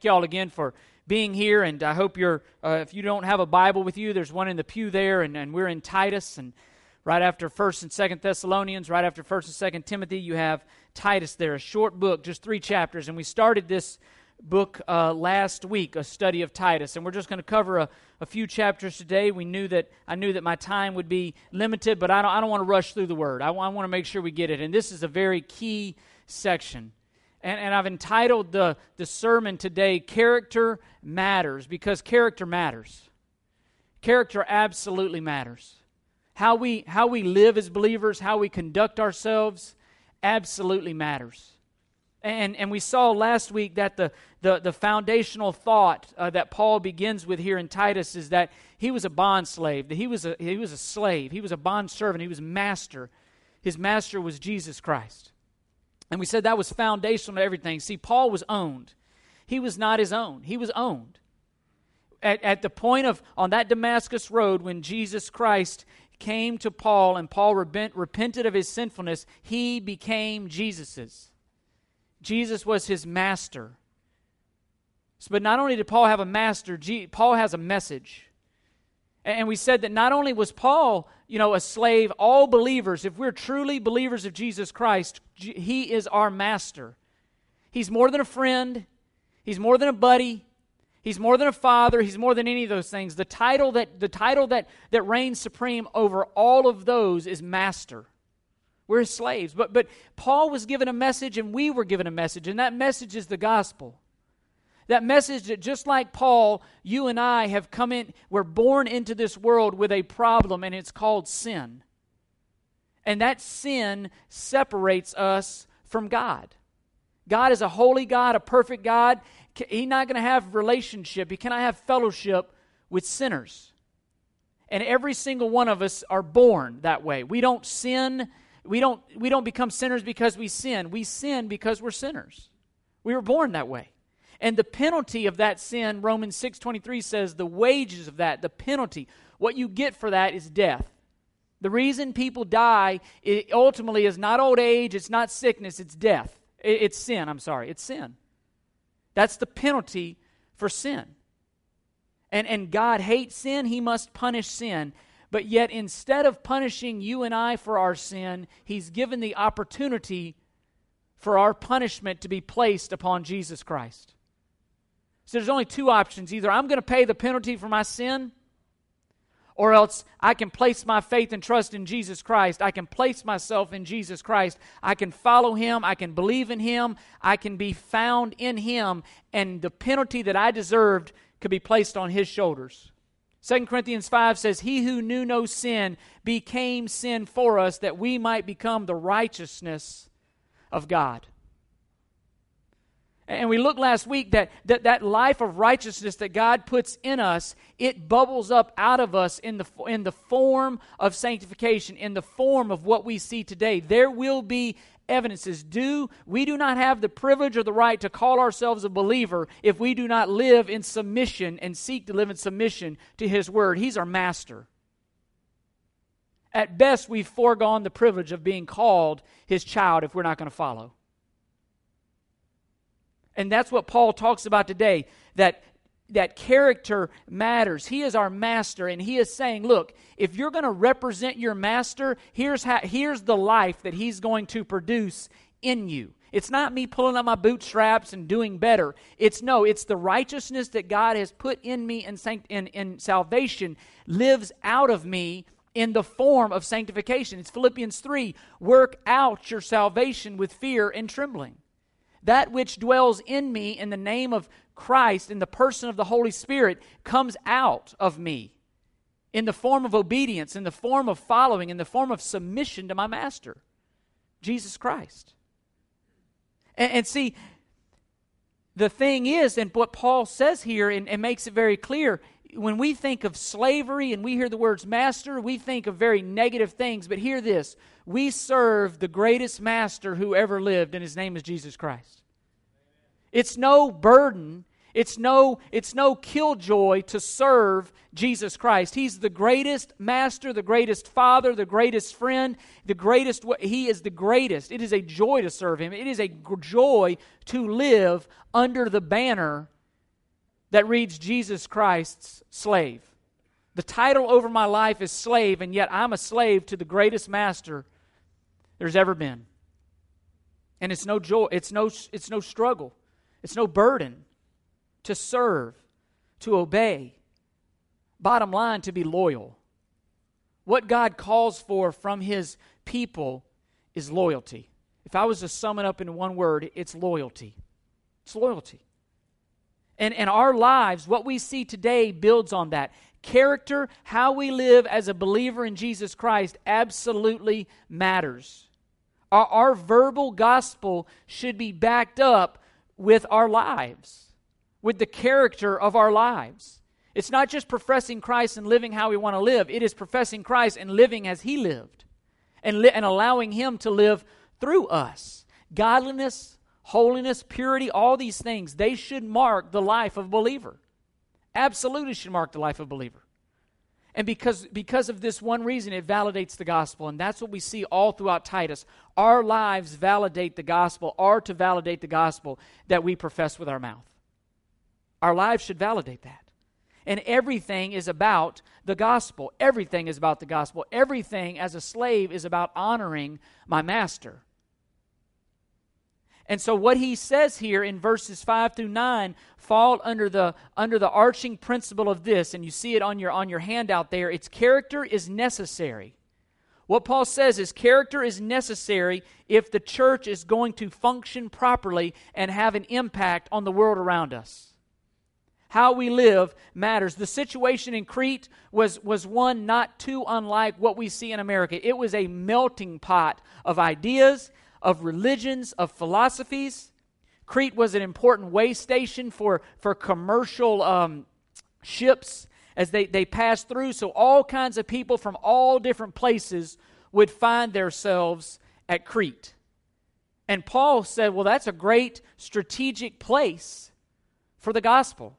Thank you all again for being here, and I hope you're, uh, if you don't have a Bible with you, there's one in the pew there, and, and we're in Titus, and right after 1st and 2nd Thessalonians, right after 1st and 2nd Timothy, you have Titus there, a short book, just three chapters, and we started this book uh, last week, a study of Titus, and we're just going to cover a, a, few chapters today. We knew that I knew that my time would be limited, but I don't, I don't want to rush through the word. I, I want to make sure we get it, and this is a very key section. And, and I've entitled the, the sermon today, Character Matters, because character matters. Character absolutely matters. How we, how we live as believers, how we conduct ourselves, absolutely matters. And, and we saw last week that the, the, the foundational thought uh, that Paul begins with here in Titus is that he was a bond slave, that he was a, he was a slave, he was a bond servant, he was master. His master was Jesus Christ. And we said that was foundational to everything. See, Paul was owned. He was not his own, he was owned. At, at the point of, on that Damascus road, when Jesus Christ came to Paul and Paul repent, repented of his sinfulness, he became Jesus's. Jesus was his master. So, But not only did Paul have a master, Paul has a message. And we said that not only was Paul, you know, a slave, all believers, if we're truly believers of Jesus Christ, he is our master. He's more than a friend, he's more than a buddy, he's more than a father, he's more than any of those things. The title that the title that that reigns supreme over all of those is master. We're slaves. But but Paul was given a message and we were given a message, and that message is the gospel. That message that just like Paul, you and I have come in, we're born into this world with a problem, and it's called sin. And that sin separates us from God. God is a holy God, a perfect God. He's not going to have relationship. He cannot have fellowship with sinners. And every single one of us are born that way. We don't sin. We don't, we don't become sinners because we sin. We sin because we're sinners. We were born that way. And the penalty of that sin, Romans 6:23 says, the wages of that, the penalty, what you get for that is death. The reason people die ultimately is not old age, it's not sickness, it's death. It's sin, I'm sorry, it's sin. That's the penalty for sin. And, and God hates sin, He must punish sin. But yet, instead of punishing you and I for our sin, He's given the opportunity for our punishment to be placed upon Jesus Christ. So there's only two options. Either I'm going to pay the penalty for my sin, or else I can place my faith and trust in Jesus Christ. I can place myself in Jesus Christ. I can follow Him. I can believe in Him. I can be found in Him. And the penalty that I deserved could be placed on His shoulders. 2 Corinthians 5 says, He who knew no sin became sin for us that we might become the righteousness of God. And we looked last week that, that that life of righteousness that God puts in us, it bubbles up out of us in the, in the form of sanctification, in the form of what we see today. There will be evidences. Do we do not have the privilege or the right to call ourselves a believer if we do not live in submission and seek to live in submission to His Word? He's our master. At best, we've foregone the privilege of being called His child if we're not going to follow. And that's what Paul talks about today that that character matters. He is our master and he is saying, look, if you're going to represent your master, here's how here's the life that he's going to produce in you. It's not me pulling up my bootstraps and doing better. It's no, it's the righteousness that God has put in me in, in, in salvation lives out of me in the form of sanctification. It's Philippians 3 work out your salvation with fear and trembling. That which dwells in me in the name of Christ, in the person of the Holy Spirit, comes out of me in the form of obedience, in the form of following, in the form of submission to my Master, Jesus Christ. And, and see, the thing is, and what Paul says here and, and makes it very clear, when we think of slavery and we hear the words master, we think of very negative things. But hear this we serve the greatest master who ever lived, and his name is Jesus Christ. It's no burden. It's no, it's no killjoy to serve Jesus Christ. He's the greatest master, the greatest father, the greatest friend, the greatest. He is the greatest. It is a joy to serve him. It is a joy to live under the banner that reads Jesus Christ's slave. The title over my life is slave, and yet I'm a slave to the greatest master there's ever been. And it's no joy, it's no, it's no struggle, it's no burden to serve, to obey. Bottom line, to be loyal. What God calls for from His people is loyalty. If I was to sum it up in one word, it's loyalty. It's loyalty. And, and our lives, what we see today, builds on that. Character, how we live as a believer in Jesus Christ, absolutely matters. Our, our verbal gospel should be backed up with our lives, with the character of our lives. It's not just professing Christ and living how we want to live, it is professing Christ and living as He lived and, li- and allowing Him to live through us. Godliness, holiness, purity, all these things, they should mark the life of a believer. Absolutely should mark the life of a believer. And because, because of this one reason, it validates the gospel. And that's what we see all throughout Titus. Our lives validate the gospel, are to validate the gospel that we profess with our mouth. Our lives should validate that. And everything is about the gospel. Everything is about the gospel. Everything as a slave is about honoring my master. And so what he says here in verses 5 through 9 fall under the under the arching principle of this and you see it on your on your handout there its character is necessary. What Paul says is character is necessary if the church is going to function properly and have an impact on the world around us. How we live matters. The situation in Crete was, was one not too unlike what we see in America. It was a melting pot of ideas of religions, of philosophies. Crete was an important way station for, for commercial um, ships as they, they passed through. So, all kinds of people from all different places would find themselves at Crete. And Paul said, Well, that's a great strategic place for the gospel.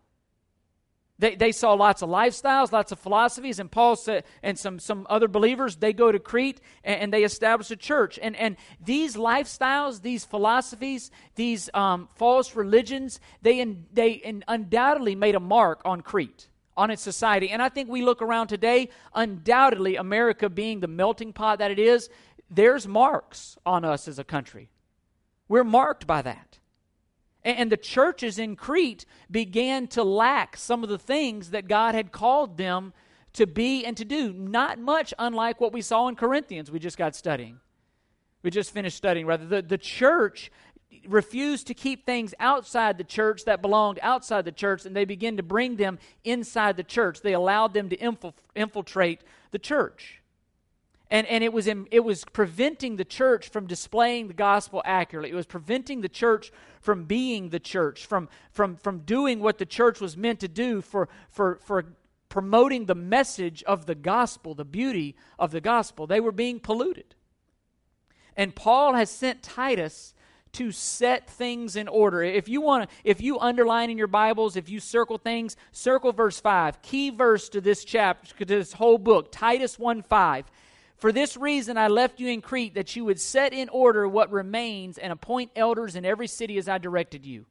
They, they saw lots of lifestyles, lots of philosophies, and Paul said, and some, some other believers, they go to Crete and, and they establish a church. And, and these lifestyles, these philosophies, these um, false religions, they, in, they in undoubtedly made a mark on Crete, on its society. And I think we look around today, undoubtedly, America being the melting pot that it is, there's marks on us as a country. We're marked by that. And the churches in Crete began to lack some of the things that God had called them to be and to do. Not much unlike what we saw in Corinthians, we just got studying. We just finished studying, rather. The, the church refused to keep things outside the church that belonged outside the church, and they began to bring them inside the church. They allowed them to infiltrate the church and, and it, was in, it was preventing the church from displaying the gospel accurately. It was preventing the church from being the church, from, from, from doing what the church was meant to do for, for, for promoting the message of the gospel, the beauty of the gospel. They were being polluted. And Paul has sent Titus to set things in order. If you want to if you underline in your Bibles, if you circle things, circle verse 5. Key verse to this chapter to this whole book, Titus 1 5. For this reason I left you in Crete, that you would set in order what remains and appoint elders in every city as I directed you.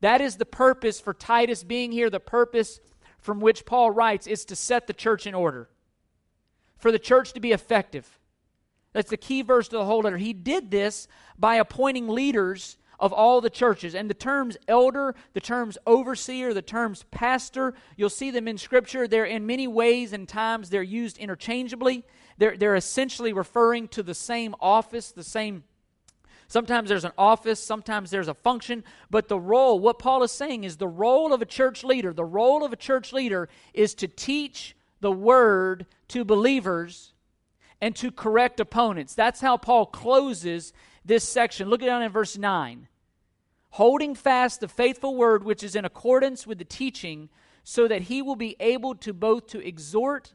That is the purpose for Titus being here. The purpose from which Paul writes is to set the church in order, for the church to be effective. That's the key verse to the whole letter. He did this by appointing leaders of all the churches. And the terms elder, the terms overseer, the terms pastor, you'll see them in Scripture. They're in many ways and times they're used interchangeably. They're, they're essentially referring to the same office, the same. Sometimes there's an office, sometimes there's a function, but the role, what Paul is saying is the role of a church leader, the role of a church leader is to teach the word to believers and to correct opponents. That's how Paul closes this section. Look down in verse 9. Holding fast the faithful word which is in accordance with the teaching, so that he will be able to both to exhort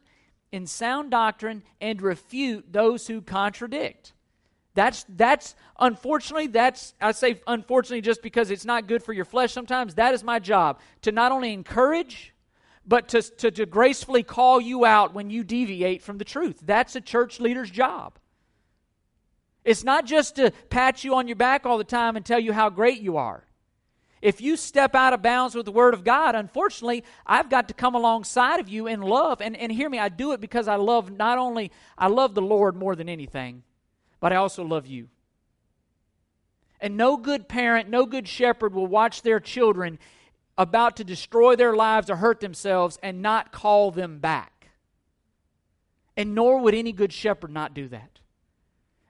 in sound doctrine and refute those who contradict. That's that's unfortunately that's I say unfortunately just because it's not good for your flesh sometimes. That is my job to not only encourage but to, to, to gracefully call you out when you deviate from the truth. That's a church leader's job. It's not just to pat you on your back all the time and tell you how great you are. If you step out of bounds with the Word of God, unfortunately, I've got to come alongside of you in love. And, and hear me, I do it because I love not only, I love the Lord more than anything, but I also love you. And no good parent, no good shepherd will watch their children about to destroy their lives or hurt themselves and not call them back. And nor would any good shepherd not do that.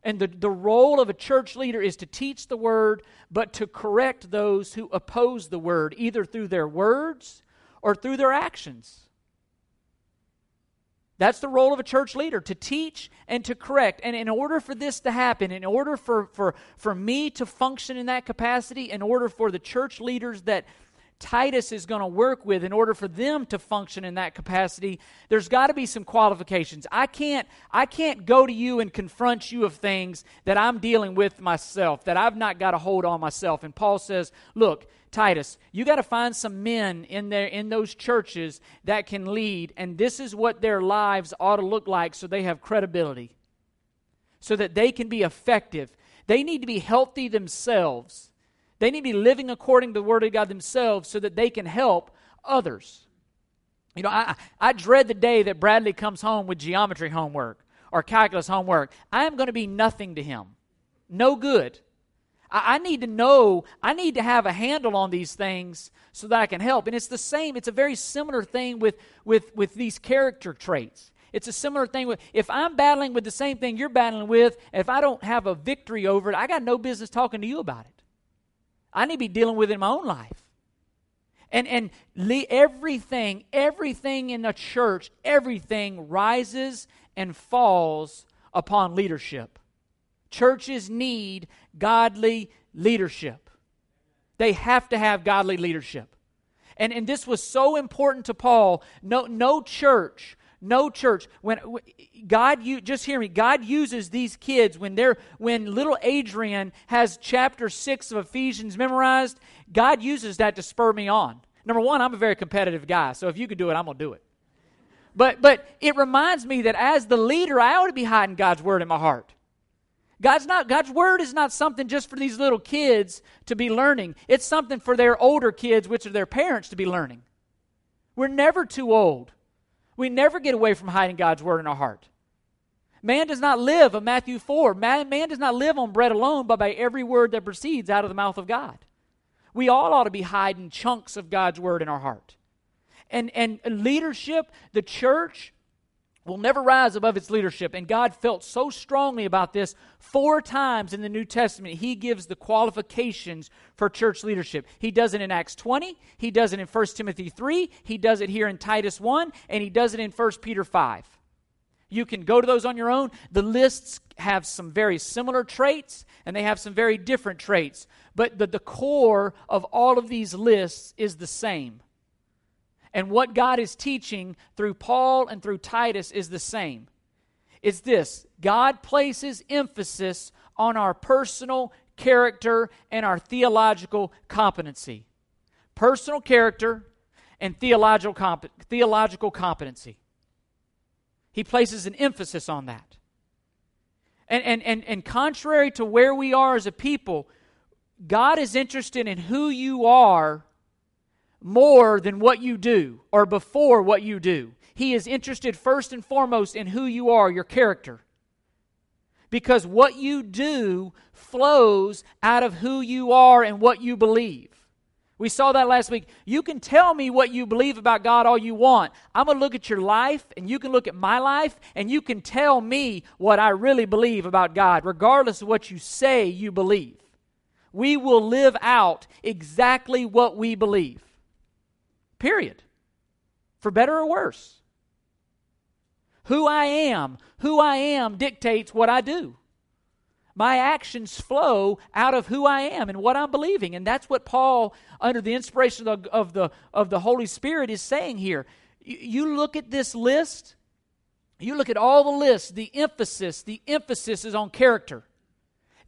And the, the role of a church leader is to teach the word, but to correct those who oppose the word, either through their words or through their actions. That's the role of a church leader to teach and to correct. And in order for this to happen, in order for, for, for me to function in that capacity, in order for the church leaders that Titus is going to work with in order for them to function in that capacity, there's got to be some qualifications. I can't I can't go to you and confront you of things that I'm dealing with myself, that I've not got a hold on myself. And Paul says, look, Titus, you got to find some men in there in those churches that can lead, and this is what their lives ought to look like so they have credibility. So that they can be effective. They need to be healthy themselves they need to be living according to the Word of God themselves so that they can help others. You know, I, I dread the day that Bradley comes home with geometry homework or calculus homework. I am going to be nothing to him. No good. I, I need to know, I need to have a handle on these things so that I can help. And it's the same, it's a very similar thing with, with, with these character traits. It's a similar thing with if I'm battling with the same thing you're battling with, if I don't have a victory over it, I got no business talking to you about it. I need to be dealing with in my own life. And, and everything, everything in the church, everything rises and falls upon leadership. Churches need godly leadership. They have to have godly leadership. And, and this was so important to Paul. No, no church no church. When God, you just hear me. God uses these kids when they're when little Adrian has chapter six of Ephesians memorized. God uses that to spur me on. Number one, I'm a very competitive guy, so if you can do it, I'm gonna do it. But but it reminds me that as the leader, I ought to be hiding God's word in my heart. God's not God's word is not something just for these little kids to be learning. It's something for their older kids, which are their parents, to be learning. We're never too old we never get away from hiding God's word in our heart. Man does not live, of Matthew 4, man, man does not live on bread alone, but by every word that proceeds out of the mouth of God. We all ought to be hiding chunks of God's word in our heart. And, and leadership, the church, will never rise above its leadership. And God felt so strongly about this four times in the New Testament. He gives the qualifications for church leadership. He does it in Acts 20, he does it in 1 Timothy 3, he does it here in Titus 1, and he does it in 1 Peter 5. You can go to those on your own. The lists have some very similar traits and they have some very different traits. But the, the core of all of these lists is the same. And what God is teaching through Paul and through Titus is the same. It's this God places emphasis on our personal character and our theological competency. Personal character and theological, comp- theological competency. He places an emphasis on that. And, and, and, and contrary to where we are as a people, God is interested in who you are more than what you do or before what you do. He is interested first and foremost in who you are, your character. Because what you do flows out of who you are and what you believe. We saw that last week. You can tell me what you believe about God all you want. I'm going to look at your life, and you can look at my life, and you can tell me what I really believe about God, regardless of what you say you believe. We will live out exactly what we believe. Period. For better or worse. Who I am, who I am dictates what I do. My actions flow out of who I am and what I'm believing. And that's what Paul, under the inspiration of the, of the, of the Holy Spirit, is saying here. You, you look at this list, you look at all the lists, the emphasis, the emphasis is on character.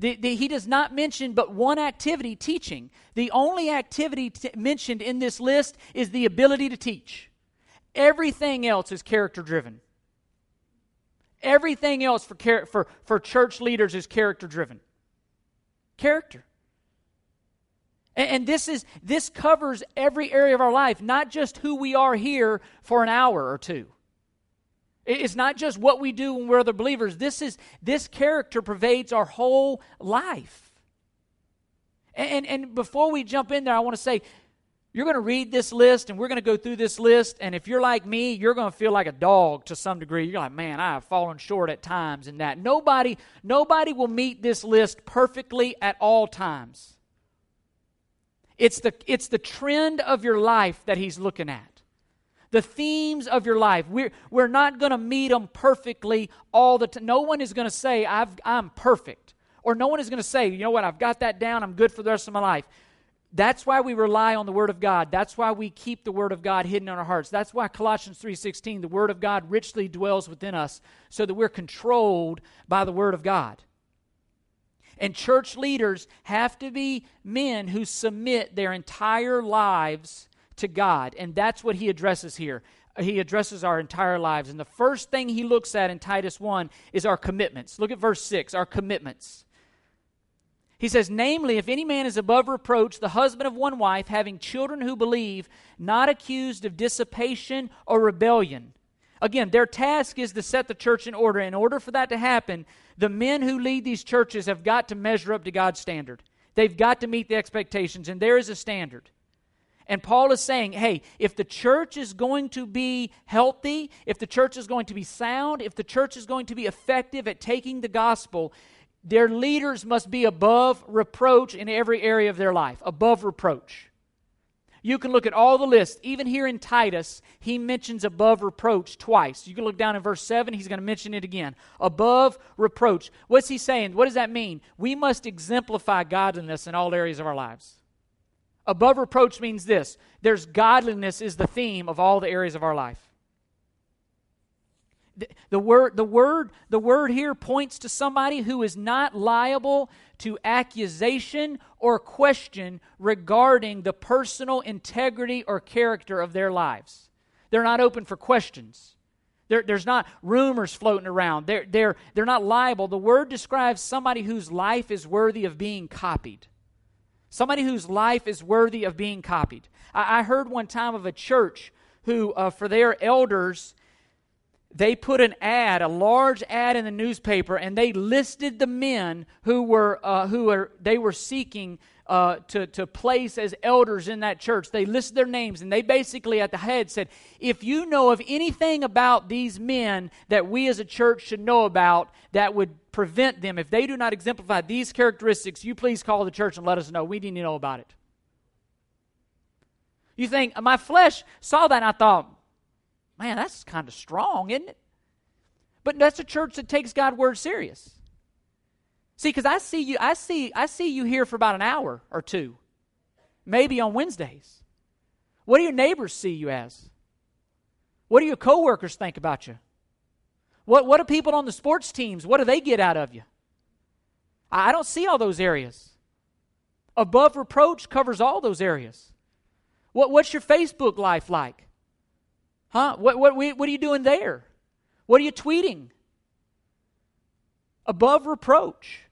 The, the, he does not mention but one activity, teaching. The only activity t- mentioned in this list is the ability to teach. Everything else is character driven. Everything else for, char- for, for church leaders is character driven. Character. And, and this is this covers every area of our life, not just who we are here for an hour or two. It's not just what we do when we're other believers. This is this character pervades our whole life. And, and, and before we jump in there, I want to say you're going to read this list and we're going to go through this list. And if you're like me, you're going to feel like a dog to some degree. You're like, man, I have fallen short at times in that. Nobody, nobody will meet this list perfectly at all times. It's the, it's the trend of your life that he's looking at. The themes of your life. We're, we're not going to meet them perfectly all the time. No one is going to say, I've, I'm perfect. Or no one is going to say, you know what, I've got that down, I'm good for the rest of my life. That's why we rely on the word of God. That's why we keep the word of God hidden in our hearts. That's why Colossians 3:16, the word of God richly dwells within us so that we're controlled by the word of God. And church leaders have to be men who submit their entire lives to God. And that's what he addresses here. He addresses our entire lives. And the first thing he looks at in Titus 1 is our commitments. Look at verse 6, our commitments. He says, Namely, if any man is above reproach, the husband of one wife, having children who believe, not accused of dissipation or rebellion. Again, their task is to set the church in order. In order for that to happen, the men who lead these churches have got to measure up to God's standard. They've got to meet the expectations, and there is a standard. And Paul is saying, hey, if the church is going to be healthy, if the church is going to be sound, if the church is going to be effective at taking the gospel, their leaders must be above reproach in every area of their life, above reproach. You can look at all the lists. Even here in Titus, he mentions above reproach twice. You can look down in verse 7, he's going to mention it again. Above reproach. What's he saying? What does that mean? We must exemplify godliness in all areas of our lives. Above reproach means this there's godliness is the theme of all the areas of our life. The, word, the, word, the word here points to somebody who is not liable to accusation or question regarding the personal integrity or character of their lives. They're not open for questions. There, there's not rumors floating around. They're, they're, they're not liable. The word describes somebody whose life is worthy of being copied. Somebody whose life is worthy of being copied. I, I heard one time of a church who, uh, for their elders, they put an ad, a large ad in the newspaper, and they listed the men who were uh, who were they were seeking uh, to to place as elders in that church. They listed their names, and they basically at the head said, "If you know of anything about these men that we as a church should know about that would prevent them, if they do not exemplify these characteristics, you please call the church and let us know. We need to know about it." You think my flesh saw that, and I thought Man, that's kind of strong, isn't it? But that's a church that takes God's word serious. See, because I see you, I see, I see you here for about an hour or two, maybe on Wednesdays. What do your neighbors see you as? What do your coworkers think about you? What, what do people on the sports teams, what do they get out of you? I don't see all those areas. Above reproach covers all those areas. What, what's your Facebook life like? Huh? What, what, what are you doing there? What are you tweeting? Above reproach.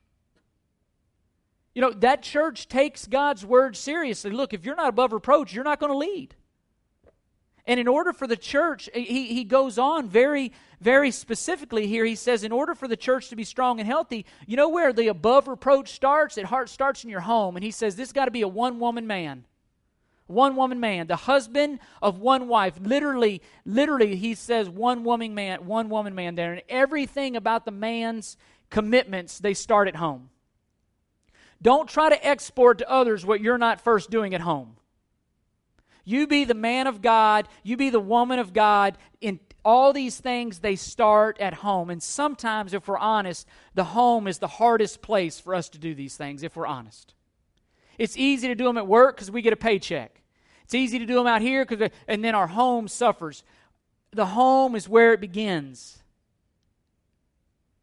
You know, that church takes God's word seriously. Look, if you're not above reproach, you're not going to lead. And in order for the church, he, he goes on very, very specifically here. He says, in order for the church to be strong and healthy, you know where the above reproach starts? It heart starts in your home. And he says, this got to be a one woman man one woman man, the husband of one wife. Literally, literally, he says one woman man, one woman man there. And everything about the man's commitments, they start at home. Don't try to export to others what you're not first doing at home. You be the man of God, you be the woman of God. In all these things, they start at home. And sometimes, if we're honest, the home is the hardest place for us to do these things, if we're honest. It's easy to do them at work because we get a paycheck. It's easy to do them out here because, and then our home suffers. The home is where it begins.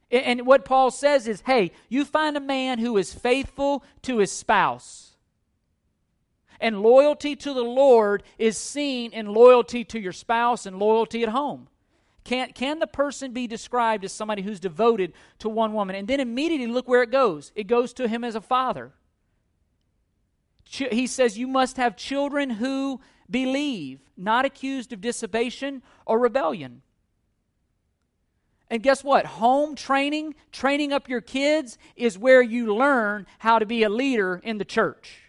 And what Paul says is, hey, you find a man who is faithful to his spouse. And loyalty to the Lord is seen in loyalty to your spouse and loyalty at home. Can, can the person be described as somebody who's devoted to one woman? And then immediately look where it goes. It goes to him as a father he says you must have children who believe, not accused of dissipation or rebellion. And guess what? Home training, training up your kids, is where you learn how to be a leader in the church.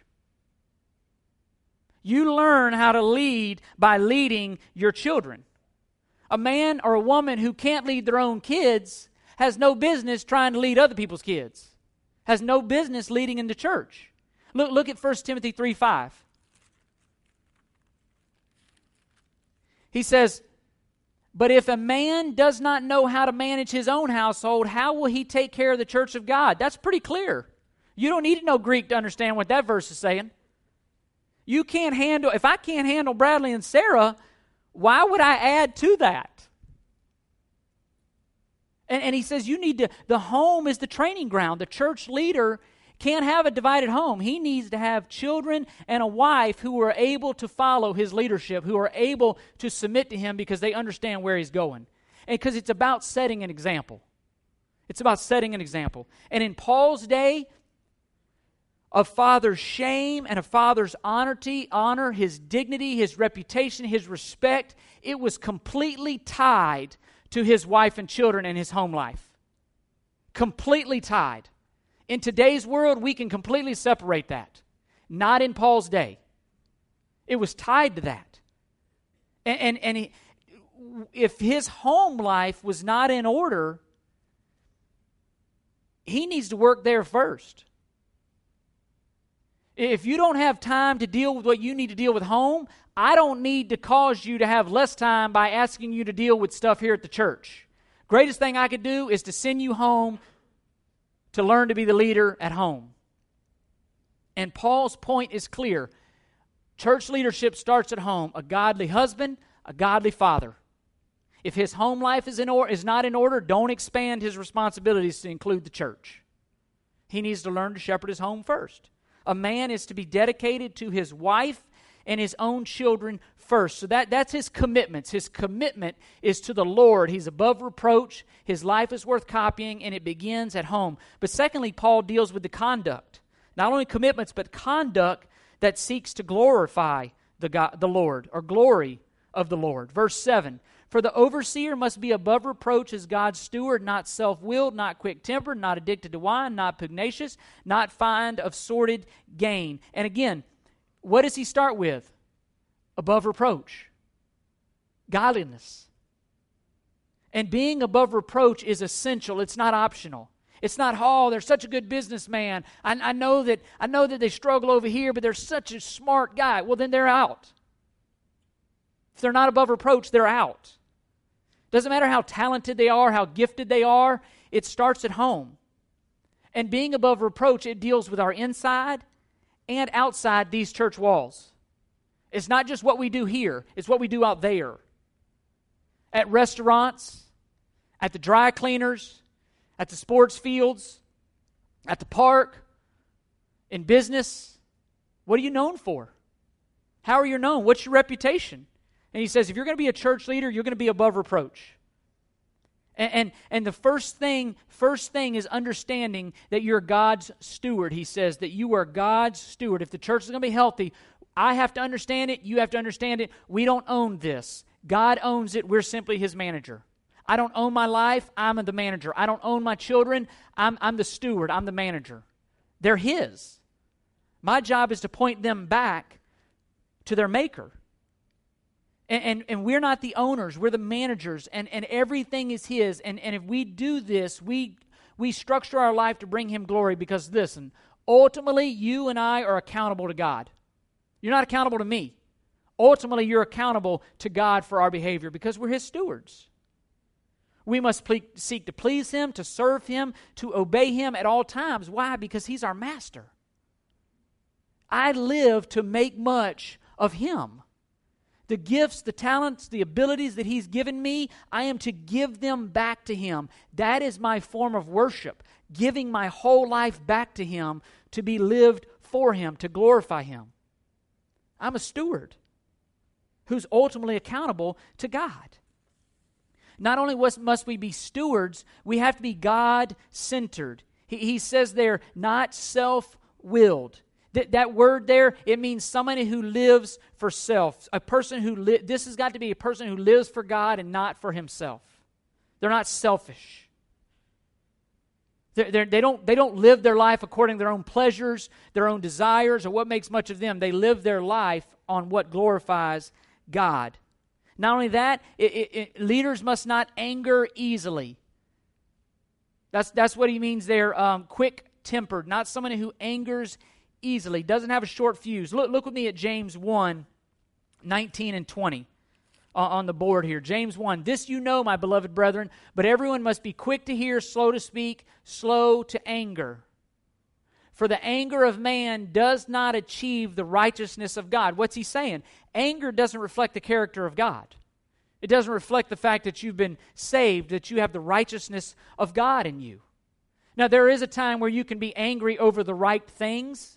You learn how to lead by leading your children. A man or a woman who can't lead their own kids has no business trying to lead other people's kids, has no business leading in the church. Look, look at 1 Timothy 3 5. He says, But if a man does not know how to manage his own household, how will he take care of the church of God? That's pretty clear. You don't need to know Greek to understand what that verse is saying. You can't handle, if I can't handle Bradley and Sarah, why would I add to that? And, and he says, you need to, the home is the training ground. The church leader can't have a divided home. He needs to have children and a wife who are able to follow his leadership, who are able to submit to him because they understand where he's going. And because it's about setting an example. It's about setting an example. And in Paul's day, a father's shame and a father's honor, honor, his dignity, his reputation, his respect, it was completely tied to his wife and children and his home life. Completely tied. In today's world, we can completely separate that. Not in Paul's day. It was tied to that. And, and, and he, if his home life was not in order, he needs to work there first. If you don't have time to deal with what you need to deal with home, I don't need to cause you to have less time by asking you to deal with stuff here at the church. Greatest thing I could do is to send you home to learn to be the leader at home. And Paul's point is clear church leadership starts at home a godly husband, a godly father. If his home life is, in or- is not in order, don't expand his responsibilities to include the church. He needs to learn to shepherd his home first. A man is to be dedicated to his wife and his own children first. So that, that's his commitments. His commitment is to the Lord. He's above reproach. His life is worth copying, and it begins at home. But secondly, Paul deals with the conduct. Not only commitments, but conduct that seeks to glorify the, God, the Lord or glory of the Lord. Verse 7 For the overseer must be above reproach as God's steward, not self willed, not quick tempered, not addicted to wine, not pugnacious, not fond of sordid gain. And again, what does he start with? Above reproach, godliness. And being above reproach is essential, it's not optional. It's not, oh, they're such a good businessman. I, I, know that, I know that they struggle over here, but they're such a smart guy. Well, then they're out. If they're not above reproach, they're out. Doesn't matter how talented they are, how gifted they are, it starts at home. And being above reproach, it deals with our inside and outside these church walls. It's not just what we do here, it's what we do out there. At restaurants, at the dry cleaners, at the sports fields, at the park, in business. What are you known for? How are you known? What's your reputation? And he says, if you're going to be a church leader, you're going to be above reproach. And, and, and, the first thing, first thing is understanding that you're God's steward. He says that you are God's steward. If the church is going to be healthy, I have to understand it. You have to understand it. We don't own this. God owns it. We're simply His manager. I don't own my life. I'm the manager. I don't own my children. I'm, I'm the steward. I'm the manager. They're His. My job is to point them back to their Maker. And, and, and, we're not the owners, we're the managers, and, and everything is His. And, and if we do this, we, we structure our life to bring Him glory because, listen, ultimately, you and I are accountable to God. You're not accountable to me. Ultimately, you're accountable to God for our behavior because we're His stewards. We must ple- seek to please Him, to serve Him, to obey Him at all times. Why? Because He's our master. I live to make much of Him the gifts, the talents, the abilities that He's given me, I am to give them back to Him. That is my form of worship, giving my whole life back to Him to be lived for Him, to glorify Him. I'm a steward who's ultimately accountable to God. Not only must we be stewards, we have to be God centered. He, says there, not self willed. Th- that word there, it means somebody who lives for self. A person who li- this has got to be a person who lives for God and not for himself. They're not selfish. They're, they're, they don't, they don't live their life according to their own pleasures, their own desires, or what makes much of them. They live their life on what glorifies God. Not only that, it, it, it, leaders must not anger easily. That's, that's what he means there um, quick tempered, not someone who angers easily, doesn't have a short fuse. Look, look with me at James 1 19 and 20 uh, on the board here. James 1 This you know, my beloved brethren, but everyone must be quick to hear, slow to speak, slow to anger. For the anger of man does not achieve the righteousness of God. What's he saying? Anger doesn't reflect the character of God. It doesn't reflect the fact that you've been saved, that you have the righteousness of God in you. Now, there is a time where you can be angry over the right things.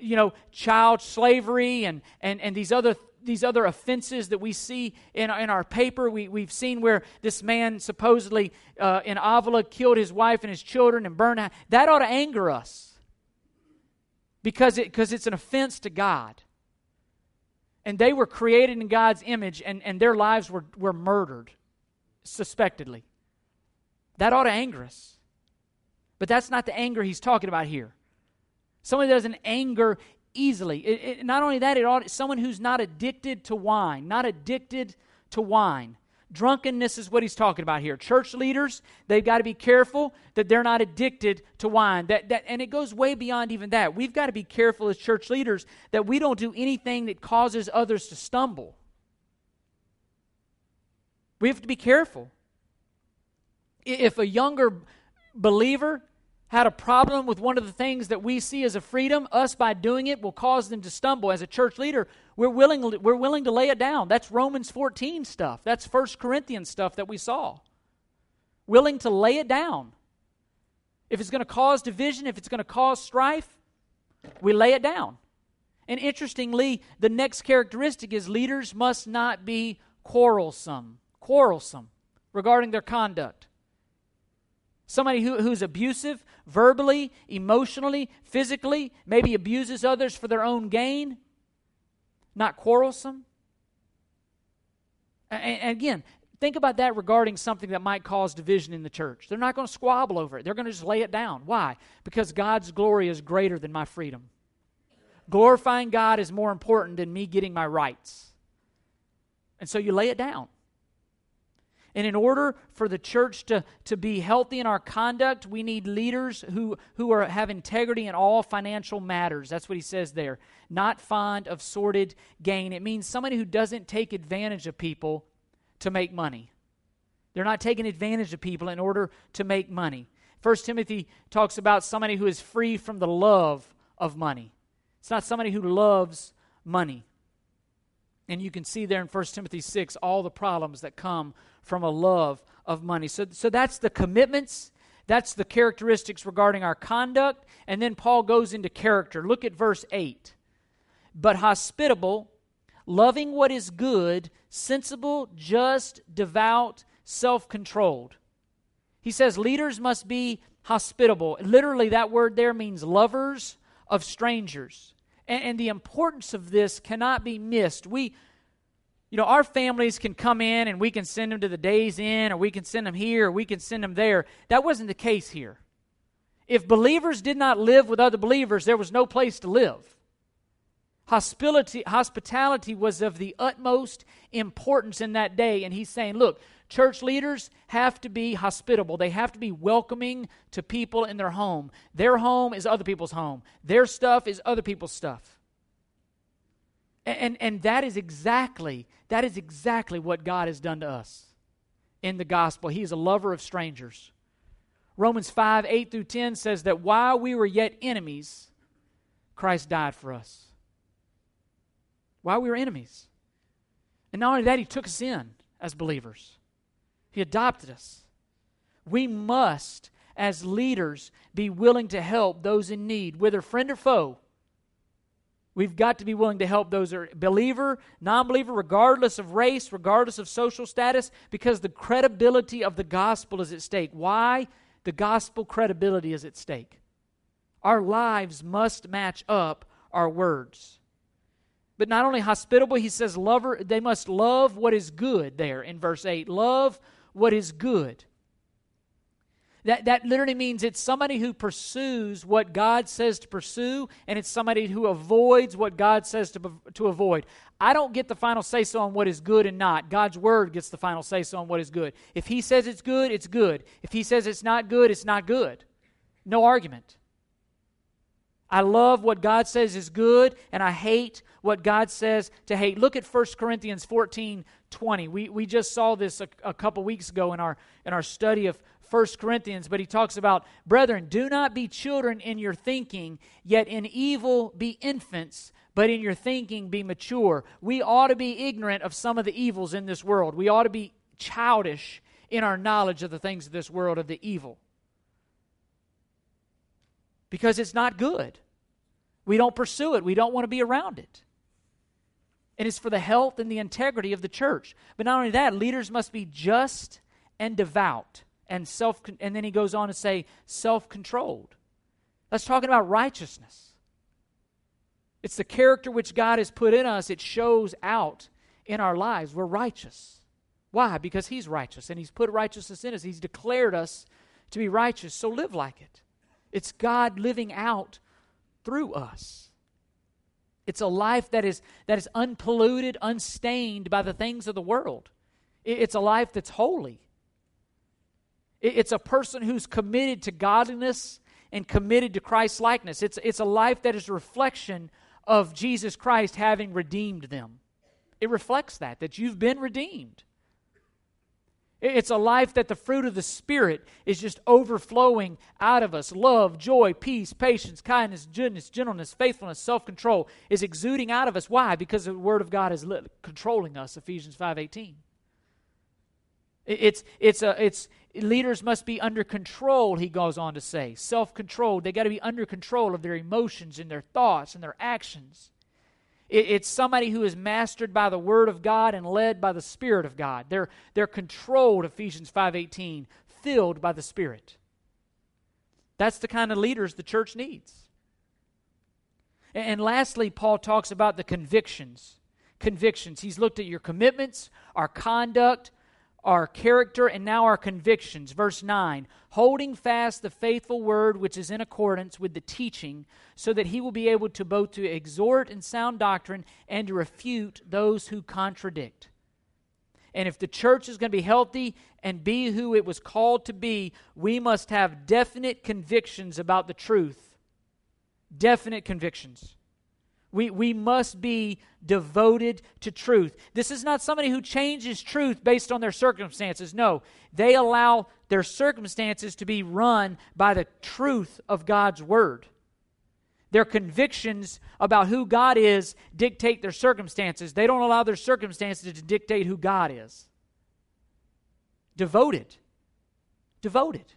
You know, child slavery and, and, and these other these other offenses that we see in, in our paper. We, we've seen where this man supposedly uh, in Avila killed his wife and his children and burned. That ought to anger us because it, because it's an offense to God. And they were created in God's image, and, and their lives were, were murdered, suspectedly. That ought to anger us. But that's not the anger he's talking about here. Someone that doesn't anger easily. It, it, not only that, it ought, someone who's not addicted to wine, not addicted to wine. Drunkenness is what he's talking about here. Church leaders, they've got to be careful that they're not addicted to wine. That, that, and it goes way beyond even that. We've got to be careful as church leaders that we don't do anything that causes others to stumble. We have to be careful. If a younger believer had a problem with one of the things that we see as a freedom, us by doing it will cause them to stumble. As a church leader, we're willing, we're willing to lay it down. That's Romans 14 stuff. That's 1 Corinthians stuff that we saw. Willing to lay it down. If it's going to cause division, if it's going to cause strife, we lay it down. And interestingly, the next characteristic is leaders must not be quarrelsome. Quarrelsome regarding their conduct. Somebody who, who's abusive verbally, emotionally, physically, maybe abuses others for their own gain, not quarrelsome. And, and again, think about that regarding something that might cause division in the church. They're not going to squabble over it, they're going to just lay it down. Why? Because God's glory is greater than my freedom. Glorifying God is more important than me getting my rights. And so you lay it down. And in order for the church to, to be healthy in our conduct, we need leaders who, who are, have integrity in all financial matters. That's what he says there. Not fond of sordid gain. It means somebody who doesn't take advantage of people to make money. They're not taking advantage of people in order to make money. First Timothy talks about somebody who is free from the love of money. It's not somebody who loves money. And you can see there in 1 Timothy 6 all the problems that come from a love of money. So, so that's the commitments, that's the characteristics regarding our conduct. And then Paul goes into character. Look at verse 8. But hospitable, loving what is good, sensible, just, devout, self controlled. He says leaders must be hospitable. Literally, that word there means lovers of strangers. And, and the importance of this cannot be missed. We, you know, our families can come in and we can send them to the Days Inn, or we can send them here, or we can send them there. That wasn't the case here. If believers did not live with other believers, there was no place to live. Hospitality, hospitality was of the utmost importance in that day. And he's saying, look, church leaders have to be hospitable. They have to be welcoming to people in their home. Their home is other people's home, their stuff is other people's stuff. And, and, and that is exactly, that is exactly what God has done to us in the gospel. He is a lover of strangers. Romans 5 8 through 10 says that while we were yet enemies, Christ died for us while we were enemies. And not only that, He took us in as believers, He adopted us. We must, as leaders, be willing to help those in need, whether friend or foe. We've got to be willing to help those are believer, non-believer, regardless of race, regardless of social status, because the credibility of the gospel is at stake. Why? The gospel credibility is at stake. Our lives must match up our words. But not only hospitable, he says lover, they must love what is good there in verse 8. Love what is good. That, that literally means it's somebody who pursues what God says to pursue, and it's somebody who avoids what God says to, to avoid. I don't get the final say so on what is good and not. God's word gets the final say so on what is good. If He says it's good, it's good. If He says it's not good, it's not good. No argument. I love what God says is good, and I hate what God says to hate. Look at 1 Corinthians 14 20. We, we just saw this a, a couple weeks ago in our, in our study of 1 Corinthians, but he talks about, Brethren, do not be children in your thinking, yet in evil be infants, but in your thinking be mature. We ought to be ignorant of some of the evils in this world. We ought to be childish in our knowledge of the things of this world, of the evil. Because it's not good. We don't pursue it, we don't want to be around it. And it's for the health and the integrity of the church. But not only that, leaders must be just and devout and self and then he goes on to say self-controlled. That's talking about righteousness. It's the character which God has put in us, it shows out in our lives. We're righteous. Why? Because he's righteous and he's put righteousness in us. He's declared us to be righteous. So live like it. It's God living out through us. It's a life that is, that is unpolluted, unstained by the things of the world. It's a life that's holy. It's a person who's committed to godliness and committed to Christ's likeness. It's, it's a life that is a reflection of Jesus Christ having redeemed them. It reflects that, that you've been redeemed. It's a life that the fruit of the Spirit is just overflowing out of us. Love, joy, peace, patience, kindness, goodness, gentleness, faithfulness, self control is exuding out of us. Why? Because the Word of God is controlling us, Ephesians 5.18. It's, it's, a, it's, leaders must be under control, he goes on to say. Self controlled. They got to be under control of their emotions and their thoughts and their actions. It's somebody who is mastered by the Word of God and led by the Spirit of God. They're, they're controlled, Ephesians 5.18, filled by the Spirit. That's the kind of leaders the church needs. And lastly, Paul talks about the convictions. Convictions. He's looked at your commitments, our conduct, our character and now our convictions. Verse 9 holding fast the faithful word which is in accordance with the teaching, so that he will be able to both to exhort in sound doctrine and to refute those who contradict. And if the church is going to be healthy and be who it was called to be, we must have definite convictions about the truth. Definite convictions. We, we must be devoted to truth. This is not somebody who changes truth based on their circumstances. No, they allow their circumstances to be run by the truth of God's Word. Their convictions about who God is dictate their circumstances. They don't allow their circumstances to dictate who God is. Devoted. Devoted.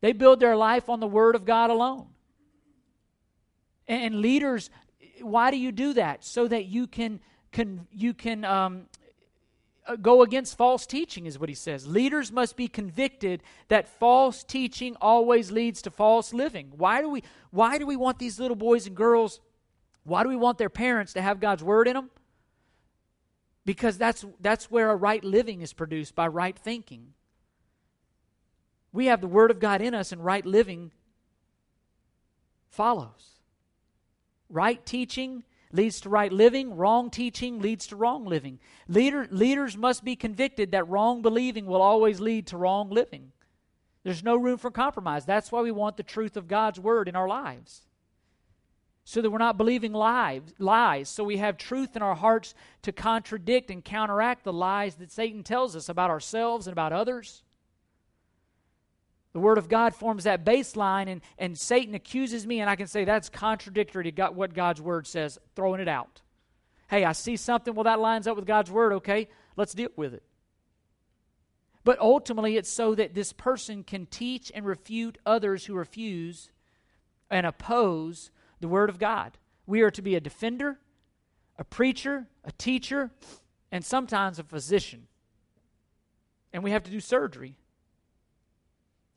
They build their life on the Word of God alone. And leaders why do you do that? So that you can, can you can um, uh, go against false teaching, is what he says. Leaders must be convicted that false teaching always leads to false living. Why do we why do we want these little boys and girls? Why do we want their parents to have God's word in them? Because that's that's where a right living is produced by right thinking. We have the word of God in us and right living follows. Right teaching leads to right living, wrong teaching leads to wrong living. Leader, leaders must be convicted that wrong believing will always lead to wrong living. There's no room for compromise. That's why we want the truth of God's word in our lives. So that we're not believing lies, lies. So we have truth in our hearts to contradict and counteract the lies that Satan tells us about ourselves and about others. The Word of God forms that baseline, and, and Satan accuses me, and I can say that's contradictory to God, what God's Word says, throwing it out. Hey, I see something, well, that lines up with God's Word, okay, let's deal with it. But ultimately, it's so that this person can teach and refute others who refuse and oppose the Word of God. We are to be a defender, a preacher, a teacher, and sometimes a physician. And we have to do surgery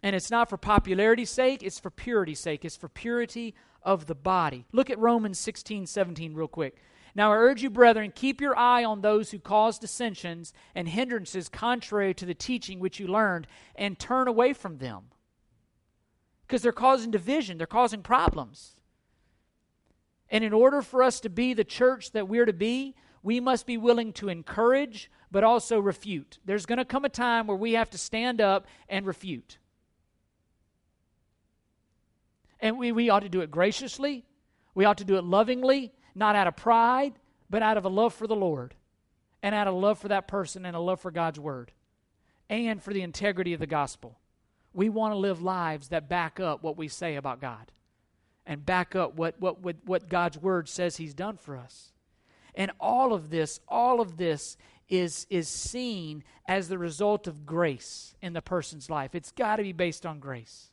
And it's not for popularity's sake, it's for purity's sake. It's for purity of the body. Look at Romans 16, 17, real quick. Now I urge you, brethren, keep your eye on those who cause dissensions and hindrances contrary to the teaching which you learned, and turn away from them. Because they're causing division, they're causing problems. And in order for us to be the church that we're to be, we must be willing to encourage, but also refute. There's going to come a time where we have to stand up and refute. And we, we ought to do it graciously, we ought to do it lovingly, not out of pride, but out of a love for the Lord and out of love for that person and a love for God's word and for the integrity of the gospel. We want to live lives that back up what we say about God and back up what, what, what, what God's word says He's done for us. And all of this, all of this is, is seen as the result of grace in the person's life. It's got to be based on grace.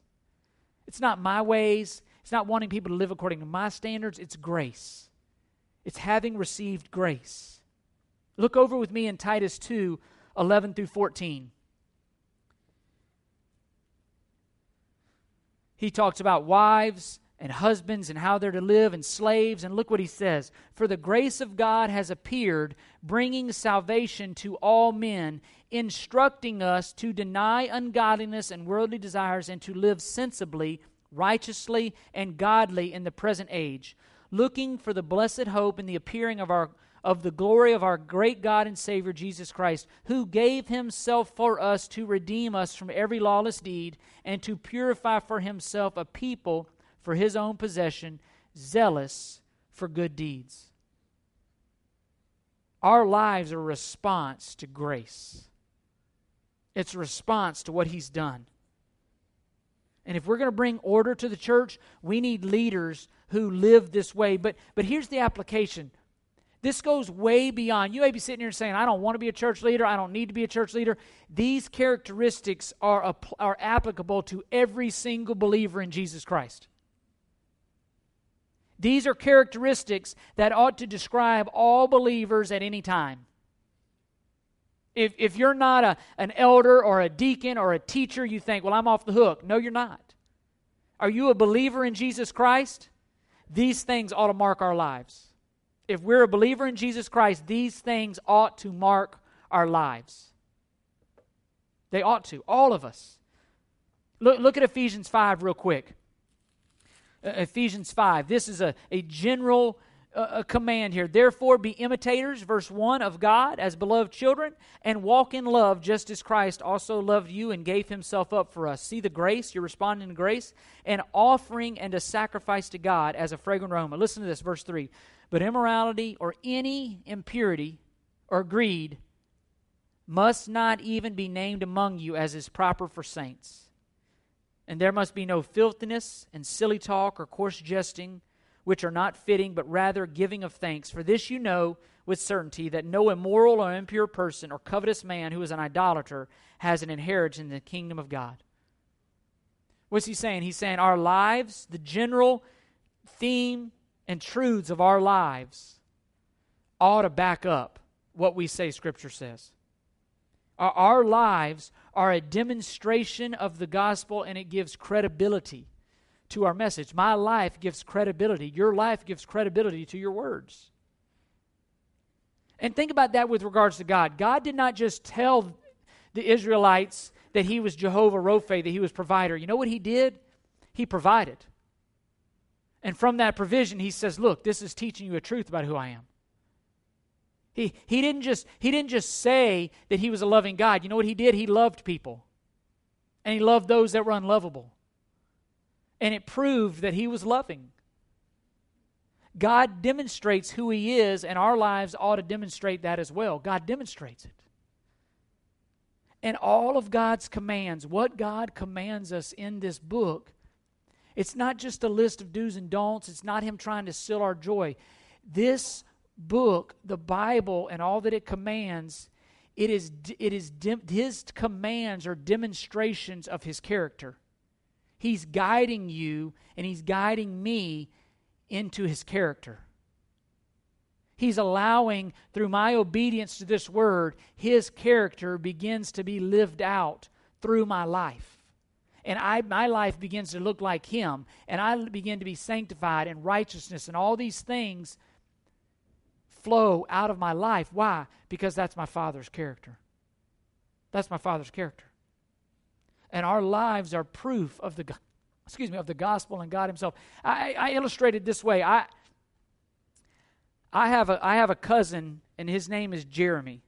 It's not my ways, it's not wanting people to live according to my standards, it's grace. It's having received grace. Look over with me in Titus 2 11 through 14. He talks about wives and husbands and how they're to live and slaves. And look what he says For the grace of God has appeared, bringing salvation to all men, instructing us to deny ungodliness and worldly desires and to live sensibly, righteously, and godly in the present age, looking for the blessed hope and the appearing of our of the glory of our great God and Savior Jesus Christ, who gave himself for us to redeem us from every lawless deed and to purify for himself a people for his own possession, zealous for good deeds. Our lives are a response to grace. It's a response to what he's done. And if we're going to bring order to the church, we need leaders who live this way. But but here's the application. This goes way beyond. You may be sitting here saying, I don't want to be a church leader. I don't need to be a church leader. These characteristics are, are applicable to every single believer in Jesus Christ. These are characteristics that ought to describe all believers at any time. If, if you're not a, an elder or a deacon or a teacher, you think, well, I'm off the hook. No, you're not. Are you a believer in Jesus Christ? These things ought to mark our lives. If we're a believer in Jesus Christ, these things ought to mark our lives. They ought to, all of us. Look, look at Ephesians 5 real quick. Uh, Ephesians 5. This is a, a general uh, a command here. Therefore, be imitators, verse 1, of God as beloved children, and walk in love just as Christ also loved you and gave himself up for us. See the grace, you're responding to grace, and offering and a sacrifice to God as a fragrant aroma. Listen to this, verse 3. But immorality or any impurity or greed must not even be named among you as is proper for saints and there must be no filthiness and silly talk or coarse jesting, which are not fitting, but rather giving of thanks. For this you know with certainty that no immoral or impure person or covetous man who is an idolater has an inheritance in the kingdom of God. What's he saying? He's saying our lives, the general theme and truths of our lives, ought to back up what we say Scripture says. Our, our lives are a demonstration of the gospel and it gives credibility to our message. My life gives credibility. Your life gives credibility to your words. And think about that with regards to God. God did not just tell the Israelites that He was Jehovah Rophe, that He was provider. You know what He did? He provided. And from that provision, He says, Look, this is teaching you a truth about who I am. He, he, didn't just, he didn't just say that he was a loving God. You know what he did? He loved people. And he loved those that were unlovable. And it proved that he was loving. God demonstrates who he is, and our lives ought to demonstrate that as well. God demonstrates it. And all of God's commands, what God commands us in this book, it's not just a list of do's and don'ts, it's not him trying to seal our joy. This book, the Bible, and all that it commands, it is, it is his commands are demonstrations of his character. He's guiding you and he's guiding me into his character. He's allowing, through my obedience to this word, his character begins to be lived out through my life. and I, my life begins to look like Him, and I begin to be sanctified and righteousness, and all these things flow out of my life. Why? Because that's my Father's character. That's my Father's character. And our lives are proof of the excuse me of the gospel and God Himself. I, I illustrated this way. I I have a I have a cousin, and his name is Jeremy.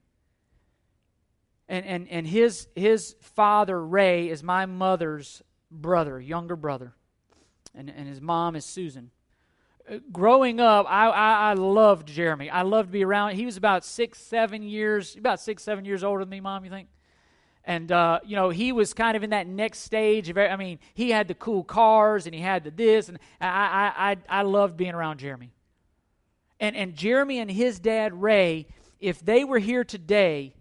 And and and his his father Ray is my mother's brother, younger brother, and and his mom is Susan growing up, I, I, I, loved Jeremy. I loved to be around. He was about six, seven years, about six, seven years older than me, Mom, you think? And, uh, you know, he was kind of in that next stage. Of, I mean, he had the cool cars and he had the this. And I, I, I, I loved being around Jeremy. And, and Jeremy and his dad, Ray, if they were here today,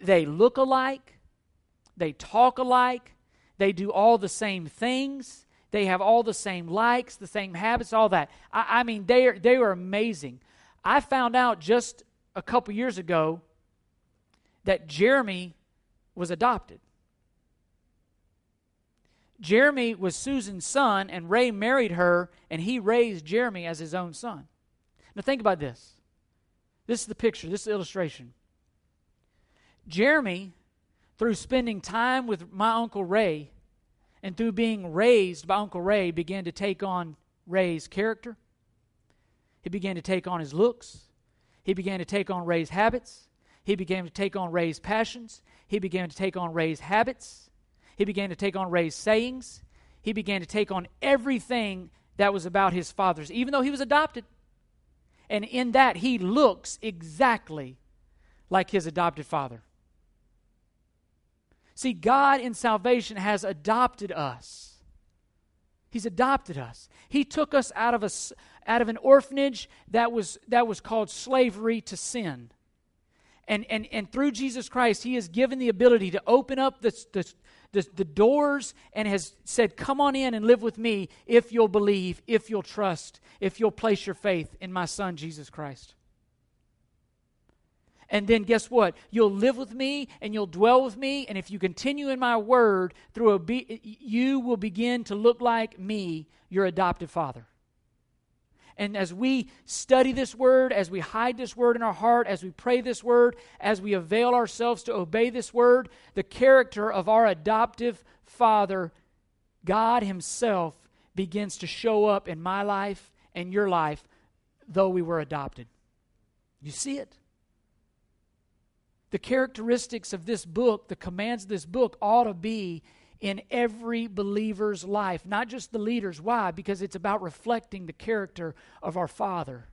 they look alike, they talk alike, they do all the same things they have all the same likes, the same habits, all that. I, I mean, they are, they are amazing. I found out just a couple years ago that Jeremy was adopted. Jeremy was Susan's son, and Ray married her, and he raised Jeremy as his own son. Now, think about this. This is the picture, this is the illustration. Jeremy, through spending time with my Uncle Ray, and through being raised by Uncle Ray, began to take on Ray's character. He began to take on his looks. He began to take on Ray's habits. He began to take on Ray's passions. He began to take on Ray's habits. He began to take on Ray's sayings. He began to take on everything that was about his father's, even though he was adopted. And in that, he looks exactly like his adopted father. See, God in salvation has adopted us. He's adopted us. He took us out of, a, out of an orphanage that was, that was called slavery to sin. And, and, and through Jesus Christ, He has given the ability to open up the, the, the, the doors and has said, Come on in and live with me if you'll believe, if you'll trust, if you'll place your faith in my Son, Jesus Christ. And then guess what? You'll live with me and you'll dwell with me. And if you continue in my word, through obe- you will begin to look like me, your adoptive father. And as we study this word, as we hide this word in our heart, as we pray this word, as we avail ourselves to obey this word, the character of our adoptive father, God Himself, begins to show up in my life and your life, though we were adopted. You see it? The characteristics of this book, the commands of this book, ought to be in every believer's life, not just the leaders. Why? Because it's about reflecting the character of our Father.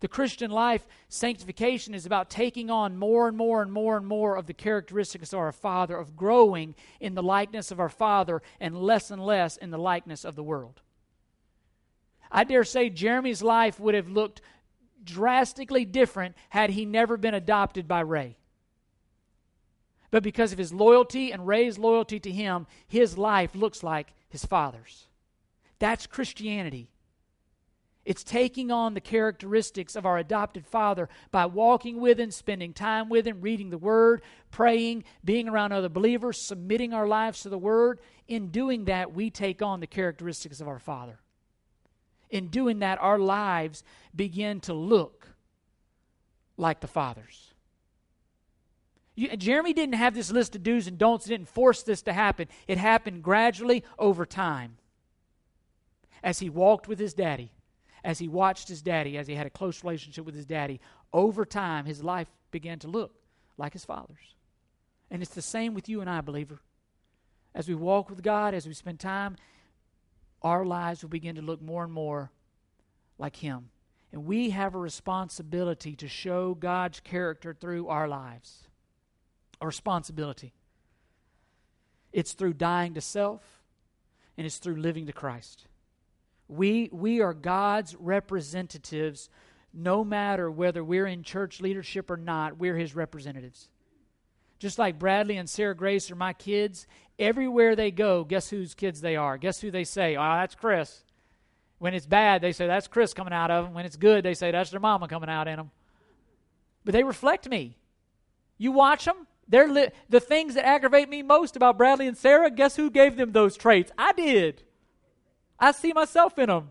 The Christian life, sanctification, is about taking on more and more and more and more of the characteristics of our Father, of growing in the likeness of our Father, and less and less in the likeness of the world. I dare say Jeremy's life would have looked drastically different had he never been adopted by Ray. But because of his loyalty and Ray's loyalty to him, his life looks like his father's. That's Christianity. It's taking on the characteristics of our adopted father by walking with him, spending time with him, reading the word, praying, being around other believers, submitting our lives to the word. In doing that, we take on the characteristics of our father in doing that, our lives begin to look like the Father's. You, Jeremy didn't have this list of do's and don'ts, didn't force this to happen. It happened gradually over time. As he walked with his daddy, as he watched his daddy, as he had a close relationship with his daddy, over time his life began to look like his father's. And it's the same with you and I, believer. As we walk with God, as we spend time our lives will begin to look more and more like Him. And we have a responsibility to show God's character through our lives. A responsibility. It's through dying to self, and it's through living to Christ. We, we are God's representatives no matter whether we're in church leadership or not, we're His representatives. Just like Bradley and Sarah Grace are my kids, everywhere they go, guess whose kids they are? Guess who they say? Oh, that's Chris. When it's bad, they say, that's Chris coming out of them. When it's good, they say, that's their mama coming out in them. But they reflect me. You watch them, They're li- the things that aggravate me most about Bradley and Sarah, guess who gave them those traits? I did. I see myself in them.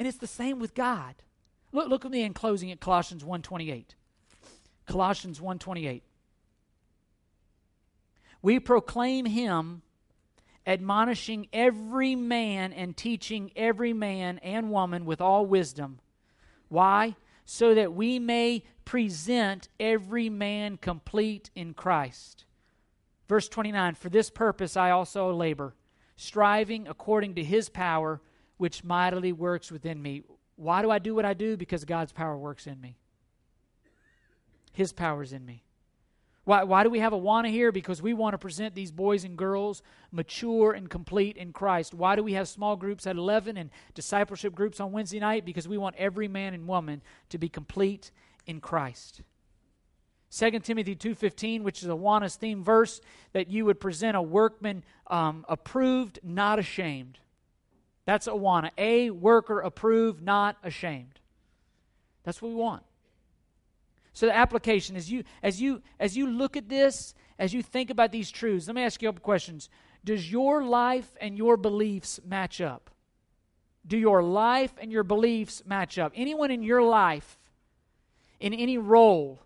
And it's the same with God. Look, look at me in closing at Colossians 1.28. Colossians 1.28. We proclaim him admonishing every man and teaching every man and woman with all wisdom. Why? So that we may present every man complete in Christ. Verse 29 For this purpose I also labor, striving according to his power, which mightily works within me. Why do I do what I do? Because God's power works in me. His power is in me. Why, why do we have Awana here? Because we want to present these boys and girls mature and complete in Christ. Why do we have small groups at 11 and discipleship groups on Wednesday night? Because we want every man and woman to be complete in Christ. 2 Timothy 2.15, which is Awana's theme verse, that you would present a workman um, approved, not ashamed. That's Awana. A worker approved, not ashamed. That's what we want. So the application as you as you as you look at this, as you think about these truths, let me ask you a couple questions. Does your life and your beliefs match up? Do your life and your beliefs match up? Anyone in your life, in any role,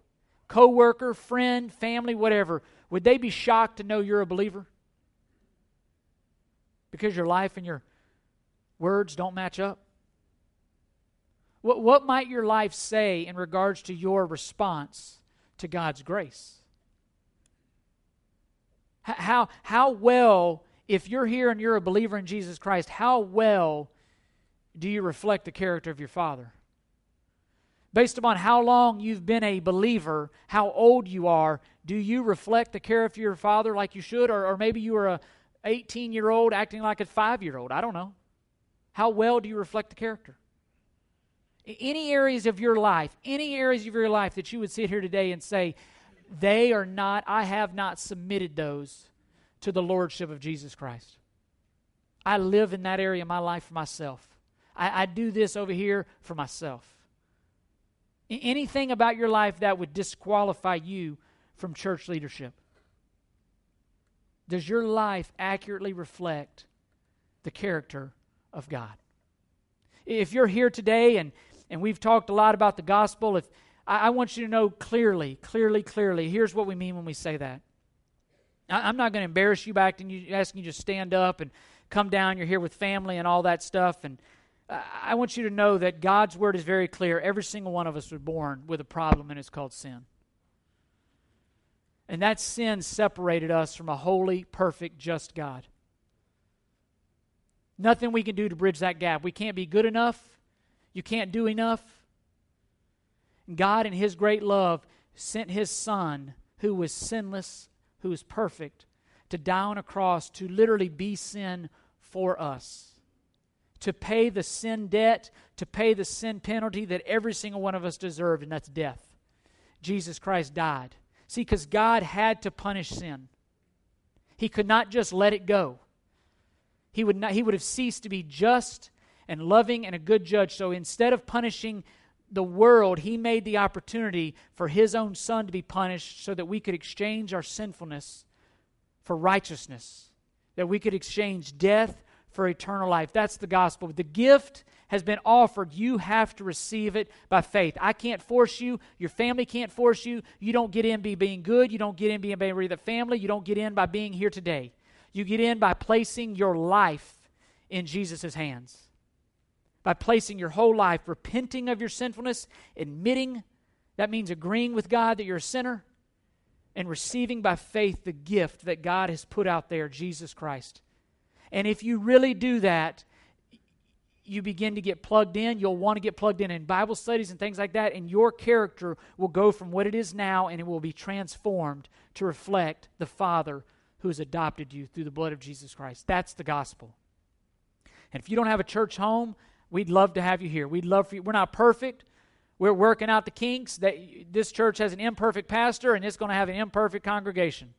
coworker, friend, family, whatever, would they be shocked to know you're a believer? Because your life and your words don't match up? What, what might your life say in regards to your response to God's grace? How, how well, if you're here and you're a believer in Jesus Christ, how well do you reflect the character of your Father? Based upon how long you've been a believer, how old you are, do you reflect the character of your Father like you should? Or, or maybe you are a 18 year old acting like a five year old. I don't know. How well do you reflect the character? Any areas of your life, any areas of your life that you would sit here today and say, they are not, I have not submitted those to the Lordship of Jesus Christ. I live in that area of my life for myself. I, I do this over here for myself. Anything about your life that would disqualify you from church leadership? Does your life accurately reflect the character of God? If you're here today and and we've talked a lot about the gospel. If I, I want you to know clearly, clearly, clearly, here's what we mean when we say that. I, am not going to embarrass you by asking you, asking you to stand up and come down. You're here with family and all that stuff. And I want you to know that God's word is very clear. Every single one of us was born with a problem, and it's called sin. And that sin separated us from a holy, perfect, just God. Nothing we can do to bridge that gap. We can't be good enough. You can't do enough. God, in His great love, sent His Son, who was sinless, who was perfect, to die on a cross to literally be sin for us, to pay the sin debt, to pay the sin penalty that every single one of us deserved, and that's death. Jesus Christ died. See, because God had to punish sin. He could not just let it go. He would, not, he would have ceased to be just and loving and a good judge. So instead of punishing the world, he made the opportunity for his own son to be punished so that we could exchange our sinfulness for righteousness, that we could exchange death for eternal life. That's the gospel. The gift has been offered. You have to receive it by faith. I can't force you. Your family can't force you. You don't get in by being good. You don't get in by being with the family. You don't get in by being here today. You get in by placing your life in Jesus' hands by placing your whole life, repenting of your sinfulness, admitting that means agreeing with God that you're a sinner, and receiving by faith the gift that God has put out there, Jesus Christ. And if you really do that, you begin to get plugged in. You'll want to get plugged in in Bible studies and things like that, and your character will go from what it is now and it will be transformed to reflect the Father who has adopted you through the blood of Jesus Christ. That's the gospel. And if you don't have a church home, We'd love to have you here. We'd love for you. We're not perfect. We're working out the kinks. That this church has an imperfect pastor and it's going to have an imperfect congregation.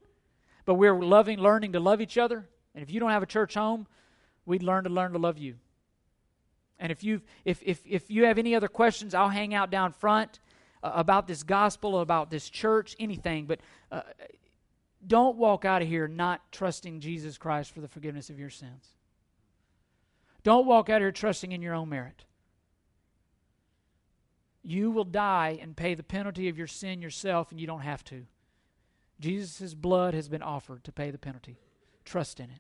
But we're loving, learning to love each other. And if you don't have a church home, we'd learn to learn to love you. And if you if if if you have any other questions, I'll hang out down front. uh, about this gospel, about this church, anything, but uh, don't walk out of here not trusting Jesus Christ for the forgiveness of your sins. Don't walk out here trusting in your own merit. You will die and pay the penalty of your sin yourself, and you don't have to. Jesus' blood has been offered to pay the penalty. Trust in it.